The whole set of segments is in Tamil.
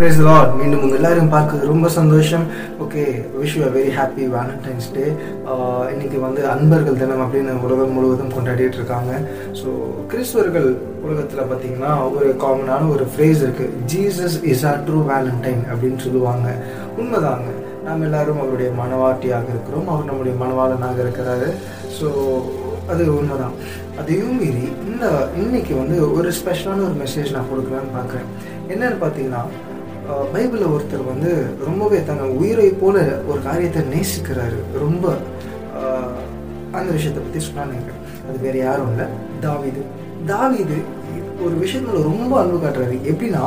பிரேஸ் லார்ட் மீண்டும் உங்கள் எல்லாரும் பார்க்க ரொம்ப சந்தோஷம். Okay wish you very happy Valentine's Day இன்னைக்கு வந்து அன்பர்கள் தினம் அப்படின்னு உலகம் முழுவதும் கொண்டாடிட்டு இருக்காங்க. ஸோ கிறிஸ்தவர்கள் உலகத்தில் பார்த்தீங்கன்னா ஒரு காமனான ஒரு ஃப்ரேஸ் இருக்கு. Jesus is our true Valentine அப்படின்னு சொல்லுவாங்க. உண்மைதாங்க. நாம் எல்லாரும் அவருடைய மனவாட்டியாக இருக்கிறோம். அவர் நம்முடைய மனவாளனாக இருக்கிறாரு. ஸோ அது உண்மைதான். அதையும் மீறி இந்த இன்னைக்கு வந்து ஒரு ஸ்பெஷலான ஒரு மெசேஜ் நான் கொடுக்கலான்னு பார்க்குறேன். என்னன்னு பார்த்தீங்கன்னா பைபிளில் ஒருத்தர் வந்து ரொம்பவே தன்னை உயிரை போல ஒரு காரியத்தை நேசிக்கிறாரு. ரொம்ப அந்த விஷயத்தை பற்றி சொன்னாங்க அது வேறு யாரும் இல்லை. தாவிது. தாவீது ஒரு விஷயத்தில் ரொம்ப அன்பு காட்டுறாரு. எப்படின்னா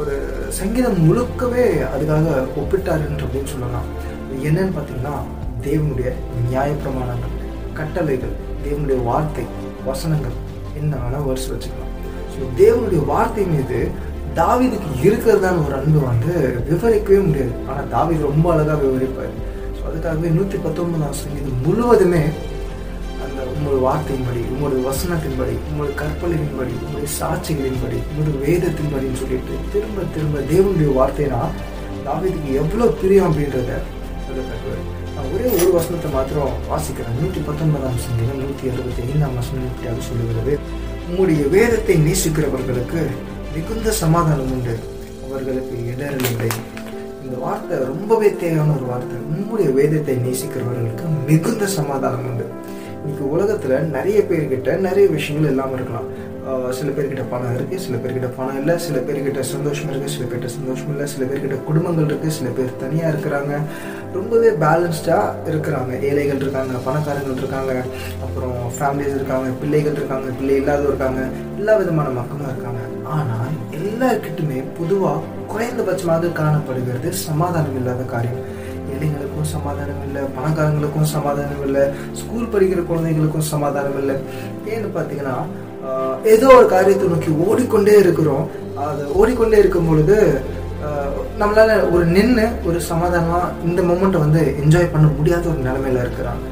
ஒரு சங்கீதம் முழுக்கவே அதுக்காக ஒப்பிட்டாருன்ற அப்படின்னு சொல்லலாம். என்னன்னு பார்த்தீங்கன்னா தேவனுடைய நியாயப்பிரமாணங்கள் கட்டளைகள் தேவனுடைய வார்த்தை வசனங்கள் என்ன வேணால் வருஷம் வச்சுக்கலாம் ஸோ தேவனுடைய வார்த்தை மீது தாவிதுக்கு இருக்கிறதான ஒரு அன்பு வந்து விவரிக்கவே முடியாது. ஆனால் தாவீது ரொம்ப அழகாக விவரிப்பார். ஸோ அதுக்காகவே நூற்றி பத்தொன்பதாம் சங்கீதம் முழுவதுமே அந்த உங்களுடைய வார்த்தையின்படி உங்களுடைய வசனத்தின்படி உங்களுடைய கற்பனையின்படி உங்களுடைய சாட்சிகளின்படி உங்களுடைய வேதத்தின்படின்னு சொல்லிட்டு திரும்ப திரும்ப தேவனுடைய வார்த்தைனா தாவிதுக்கு எவ்வளோ பிரியம் அப்படின்றத நான் ஒரே ஒரு வசனத்தை மாத்திரம் வாசிக்கிறேன். நூற்றி பத்தொன்பதாம் சங்கீதம் நூற்றி அறுபத்தி ஐந்தாம் வசனம் இப்படியாக சொல்லுகிறது. உங்களுடைய வேதத்தை நேசிக்கிறவர்களுக்கு மிகுந்த சமாதானம் உண்டு. அவர்களுக்கு இடரல் இல்லை. இந்த வார்த்தை ரொம்பவே தேவையான ஒரு வார்த்தை. உங்களுடைய வேதத்தை நேசிக்கிறவர்களுக்கு மிகுந்த சமாதானம் உண்டு. இன்னைக்கு உலகத்துல நிறைய பேர்கிட்ட நிறைய விஷயங்கள் இல்லாமல் இருக்கலாம். சில பேர்கிட்ட பணம் இருக்குது சில பேர்கிட்ட பணம் இல்லை சில பேர்கிட்ட சந்தோஷம் இருக்குது சில பேர்கிட்ட சந்தோஷம் இல்லை சில பேர்கிட்ட குடும்பங்கள் இருக்குது சில பேர் தனியாக இருக்கிறாங்க. ரொம்பவே பேலன்ஸ்டாக இருக்கிறாங்க. ஏழைகள் இருக்காங்க பணக்காரங்கள் இருக்காங்க அப்புறம் ஃபேமிலிஸ் இருக்காங்க பிள்ளைகள் இருக்காங்க பிள்ளை இல்லாதவங்க இருக்காங்க எல்லா விதமான மக்களும் இருக்காங்க. ஆனால் எல்லாருக்கிட்டுமே பொதுவாக குறைந்தபட்சமாக காணப்படுகிறது சமாதானம் இல்லாத காரியம். ஏழைங்களுக்கும் சமாதானம் இல்லை பணக்காரங்களுக்கும் சமாதானம் இல்லை ஸ்கூல் படிக்கிற குழந்தைங்களுக்கும் சமாதானம் இல்லை. ஏன்னு பார்த்தீங்கன்னா ஏதோ ஒரு காரியத்தை நோக்கி ஓடிக்கொண்டே இருக்கிறோம். அது ஓடிக்கொண்டே இருக்கும் பொழுது நம்மளால ஒரு நின்று ஒரு சமாதானமாக இந்த மூமெண்ட்டை வந்து என்ஜாய் பண்ண முடியாத ஒரு நிலைமையில இருக்கிறாங்க.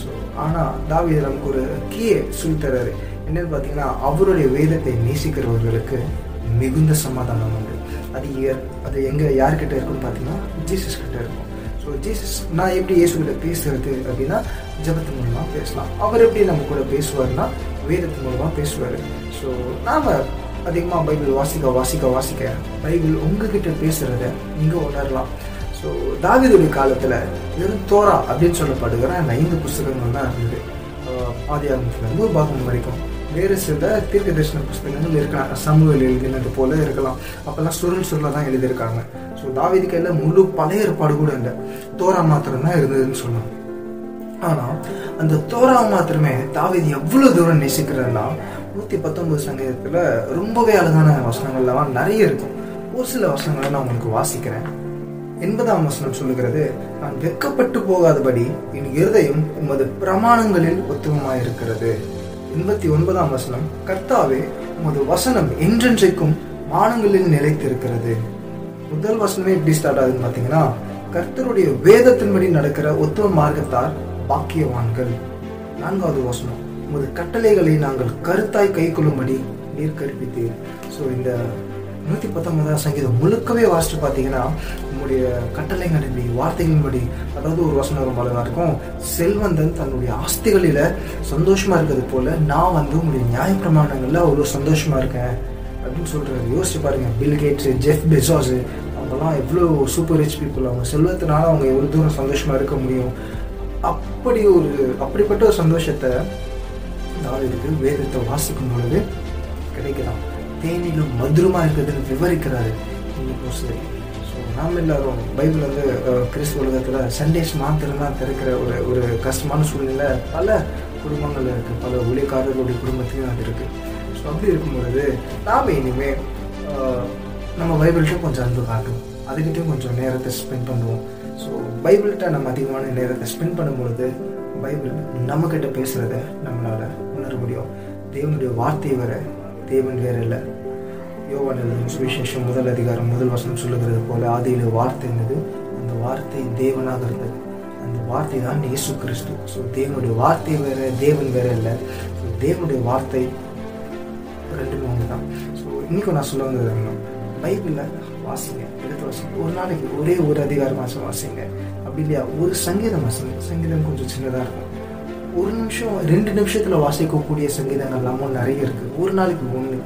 ஸோ ஆனால் தாவி நமக்கு ஒரு கீயை சொல்லித்தராரு. என்னன்னு பார்த்தீங்கன்னா அவருடைய வேதத்தை நேசிக்கிறவர்களுக்கு மிகுந்த சமாதானம் உண்டு. அது அது எங்கே யார்கிட்ட இருக்குன்னு பார்த்தீங்கன்னா ஜீசஸ் கிட்ட இருக்கும். ஸோ ஜீசஸ் நான் எப்படி இயேசு கிட்ட பேசுறது அப்படின்னா ஜெபத்து மூலமாக பேசலாம். அவர் எப்படி நம்ம கூட பேசுவார்னா வேதத்து மூலமாக பேசுவார். ஸோ நாம் அதிகமாக பைபிள் வாசிக்க வாசிக்க வாசிக்க பைபிள் உங்ககிட்ட பேசுகிறத நீங்கள் உணரலாம். ஸோ தாவிதுடைய காலத்தில் வெறும் தோரா அப்படின்னு சொல்லப்படுகிற அந்த ஐந்து புஸ்தகங்கள் தான் இருந்தது. ஆஹ் ஆதி ஆகமத்துல பாகம் வரைக்கும். வேறு சில தீர்க்க தரிசன புஸ்தகங்கள் இருக்கலாம். சமூகல் எழுதினது போல இருக்கலாம். அப்போல்லாம் சுருள் சுருளாக தான் எழுதியிருக்காங்க. ஸோ தாவீது கையில் முழு பழைய ஏற்பாடு கூட இல்லை. தோரா மாத்திரம் தான் இருந்ததுன்னு சொன்னாங்க. ஆனால் அந்த தோராவை மாத்திரமே தாவீது எவ்வளோ தூரம் நேசிக்கிறதுனா நூற்றி பத்தொன்பது சங்கீதத்தில் ரொம்பவே அழகான வசனங்கள்லாம் நிறைய இருக்கும். ஒரு சில வசனங்களை நான் உங்களுக்கு வாசிக்கிறேன். எண்பதாம் வசனம் சொல்லுகிறது நான் வெட்கப்பட்டு போகாதபடி என் இருதயம் உமது பிரமாணங்களில் இருக்கிறது எண்பத்தி ஒன்பதாம் வசனம் கர்த்தாவே உமது வசனம் என்றென்றைக்கும் மானங்களில் நிலைத்திருக்கிறது. முதல் வசனமே எப்படி ஸ்டார்ட் ஆகுதுன்னு பார்த்தீங்கன்னா கர்த்தருடைய வேதத்தின்படி நடக்கிற ஒத்துவ மார்க்கத்தார் பாக்கியவான்கள். நான்காவது வசனம். உமது கட்டளைகளை நாங்கள் கருத்தாய் கை கொள்ளும்படி நீர் கற்பித்தீர். ஸோ இந்த நூற்றி பத்தொன்பதாம் சங்கீதம் முழுக்கவே வாசிட்டு பார்த்தீங்கன்னா உங்களுடைய கட்டளைகளின்படி வார்த்தைகளின்படி அதாவது ஒரு வசனம் ரொம்ப அழகாக இருக்கும். செல்வந்தன் தன்னுடைய ஆஸ்திகளில் சந்தோஷமா இருக்கிறது போல நான் வந்து உங்களுடைய நியாயப்பிரமாணங்கள்ல அவ்வளோ சந்தோஷமா இருக்கேன். அப்படின்னு சொல்றாரு. யோசிச்சு பாருங்க. பில்கேட்ஸ் ஜெஃப் பெசாஸ் அவங்கெல்லாம் எவ்வளோ சூப்பர் ரிச் பீப்புள் அவங்க செல்வத்தினால அவங்க எவ்வளோ தூரம் சந்தோஷமா இருக்க முடியும். அப்படி ஒரு அப்படிப்பட்ட ஒரு சந்தோஷத்தை தாவீதுக்கு வேதத்தை வாசிக்கும் பொழுது கிடைக்கலாம். தேனிலும் மதுரமாக இருக்கிறதுன்னு விவரிக்கிறாரு. இன்னைக்கும் சரி ஸோ நாம் எல்லாரும் பைபிள் வந்து கிறிஸ்து கிறிஸ்துவ உலகத்தில் சண்டேஸ் மாத்திரம்தான் திறக்கிற ஒரு ஒரு கஷ்டமான சூழ்நிலை பல குடும்பங்கள் இருக்குது பல ஊழியக்காரர்களுடைய குடும்பத்திலையும் அது இருக்குது ஸோ அப்படி இருக்கும் பொழுது நாம் இனிமேல் நம்ம பைபிள்கிட்ட கொஞ்சம் அன்பு காட்டும் அதுக்கிட்டையும் கொஞ்சம் நேரத்தை ஸ்பெண்ட் பண்ணுவோம். ஸோ பைபிள்கிட்ட நம்ம அதிகமான நேரத்தை ஸ்பெண்ட் பண்ணும்பொழுது பைபிள் நம்மக்கிட்ட பேசுகிறத நம்மளால் உணர முடியும். தேவனுடைய வார்த்தை வேற தேவன் வேற இல்லை. யோவான் சுவிசேஷம் முதல் அதிகாரம் முதல் வசனம் சொல்லுகிறது போல ஆதியில வார்த்தை இருந்தது அந்த வார்த்தை தேவனாக இருந்தது. அந்த வார்த்தை தான் இயேசு கிறிஸ்து. ஸோ தேவனுடைய வார்த்தை வேற தேவன் வேற இல்லை. ஸோ தேவனுடைய வார்த்தை ரெண்டுமே ஒன்று தான். ஸோ இன்றைக்கும் நான் சொல்ல வந்தது பைபிளில் வாசிங்க. எடுத்து வாசிங்க ஒரு நாளைக்கு ஒரே ஒரு அதிகாரமாசம் வாசிங்க. அப்படி இல்லையா ஒரு சங்கீதம் வாசிங்க. சங்கீதம் கொஞ்சம் சின்னதாக இருக்கும். ஒரு நிமிஷம் ரெண்டு நிமிஷத்தில் வாசிக்கக்கூடிய சங்கீதங்கள் எல்லாமும் நிறைய இருக்குது ஒரு நாளைக்கு ஒன்று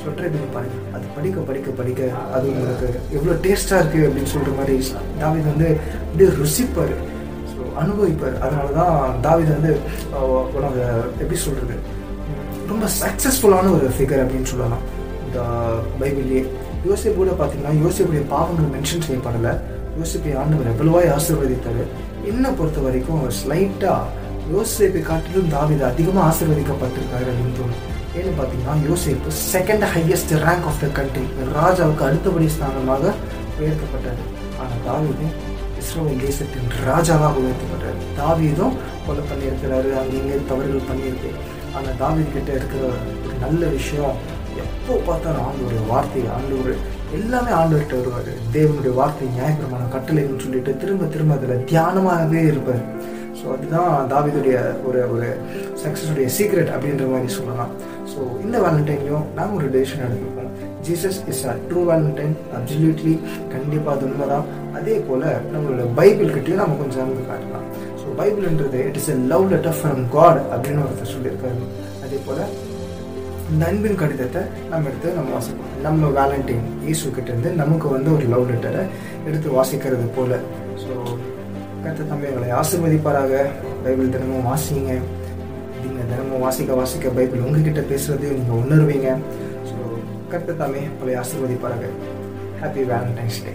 ஸோ ட்ரை பண்ணி பாருங்க. அது படிக்க படிக்க படிக்க அது உங்களுக்கு எவ்வளோ டேஸ்ட்டாக இருக்குது அப்படின்னு சொல்கிற மாதிரி தாவித் வந்து அப்படியே ருசிப்பார். ஸோ அனுபவிப்பார். அதனால தான் தாவிது வந்து உனக்கு எப்படி சொல்கிறது ரொம்ப சக்ஸஸ்ஃபுல்லான ஒரு ஃபிகர் அப்படின்னு சொல்லலாம். இந்த பைபிள்லேயே. யோசிப்போட பார்த்தீங்கன்னா யோசிப்புடைய பாவங்கள் மென்ஷன் செய்யப்படலை. யோசிப்பை ஆண்டவர் எவ்வளவாய் ஆசீர்வதித்தார்? என்னை பொறுத்த வரைக்கும் ஸ்லைட்டாக யோசேப்பை காட்டிலும் தாவித அதிகமாக ஆசீர்வதிக்கப்பட்டிருக்காரு அப்படின்னு தோணும். ஏன்னு பார்த்தீங்கன்னா யோசிப்பு second highest rank of the country ராஜாவுக்கு அடுத்தபடி ஸ்தானமாக உயர்த்தப்பட்டார். ஆனால் தாவிதும் இஸ்ரோவேல் தேசத்தின் ராஜாவாக உயர்த்தப்பட்டார். தாவீதும் கொலை பண்ணியிருக்கிறாரு அங்கே இங்கே தவறுகள் பண்ணியிருக்கு. ஆனால் தாவீது கிட்ட இருக்கிற ஒரு நல்ல விஷயம் எப்போ பார்த்தாலும் ஆண்டோடைய வார்த்தை ஆண்டவர் எல்லாமே ஆண்டவர்கிட்ட வருவார். தேவனுடைய வார்த்தை நியாயப்பிரமான கட்டளைன்னு சொல்லிட்டு திரும்ப திரும்ப அதில் தியானமாகவே இருப்பார். ஸோ அதுதான் தாவிதுடைய ஒரு ஒரு சக்ஸஸுடைய சீக்ரெட் அப்படின்ற மாதிரி சொல்லலாம். ஸோ இந்த வேலண்டைன்லையும் நாங்கள் ஒரு டெசிஷன் எடுத்துருக்கோம் Jesus is a true Valentine absolutely கண்டிப்பாக அது உண்மைதான். அதே போல் நம்மளோட பைபிள் கிட்டையும் நம்ம கொஞ்சம் வந்து காட்டலாம். So பைபிள்ன்றது it is a love letter from God அப்படின்னு ஒருத்தர் சொல்லியிருக்காரு. அதே போல் இந்த அன்பின் கடிதத்தை நம்ம எடுத்து நம்ம வாசிப்போம். நம்ம வேலண்டைன் இயேசு இருந்து நமக்கு வந்து ஒரு லவ் லெட்டரை எடுத்து வாசிக்கிறது போல. ஸோ கத்த தம்பிகளை எங்களை ஆசிர்வதிப்பாராக. பைபிள் தினமும் வாசிங்க. நீங்கள் தினமும் வாசிக்க வாசிக்க பைபிள் உங்ககிட்ட பேசுறதையும் நீங்கள் உணர்வீங்க. ஸோ கத்த தாமே உங்களை ஆசிர்வதிப்பாராக. ஹாப்பி வேலண்டைன்ஸ் டே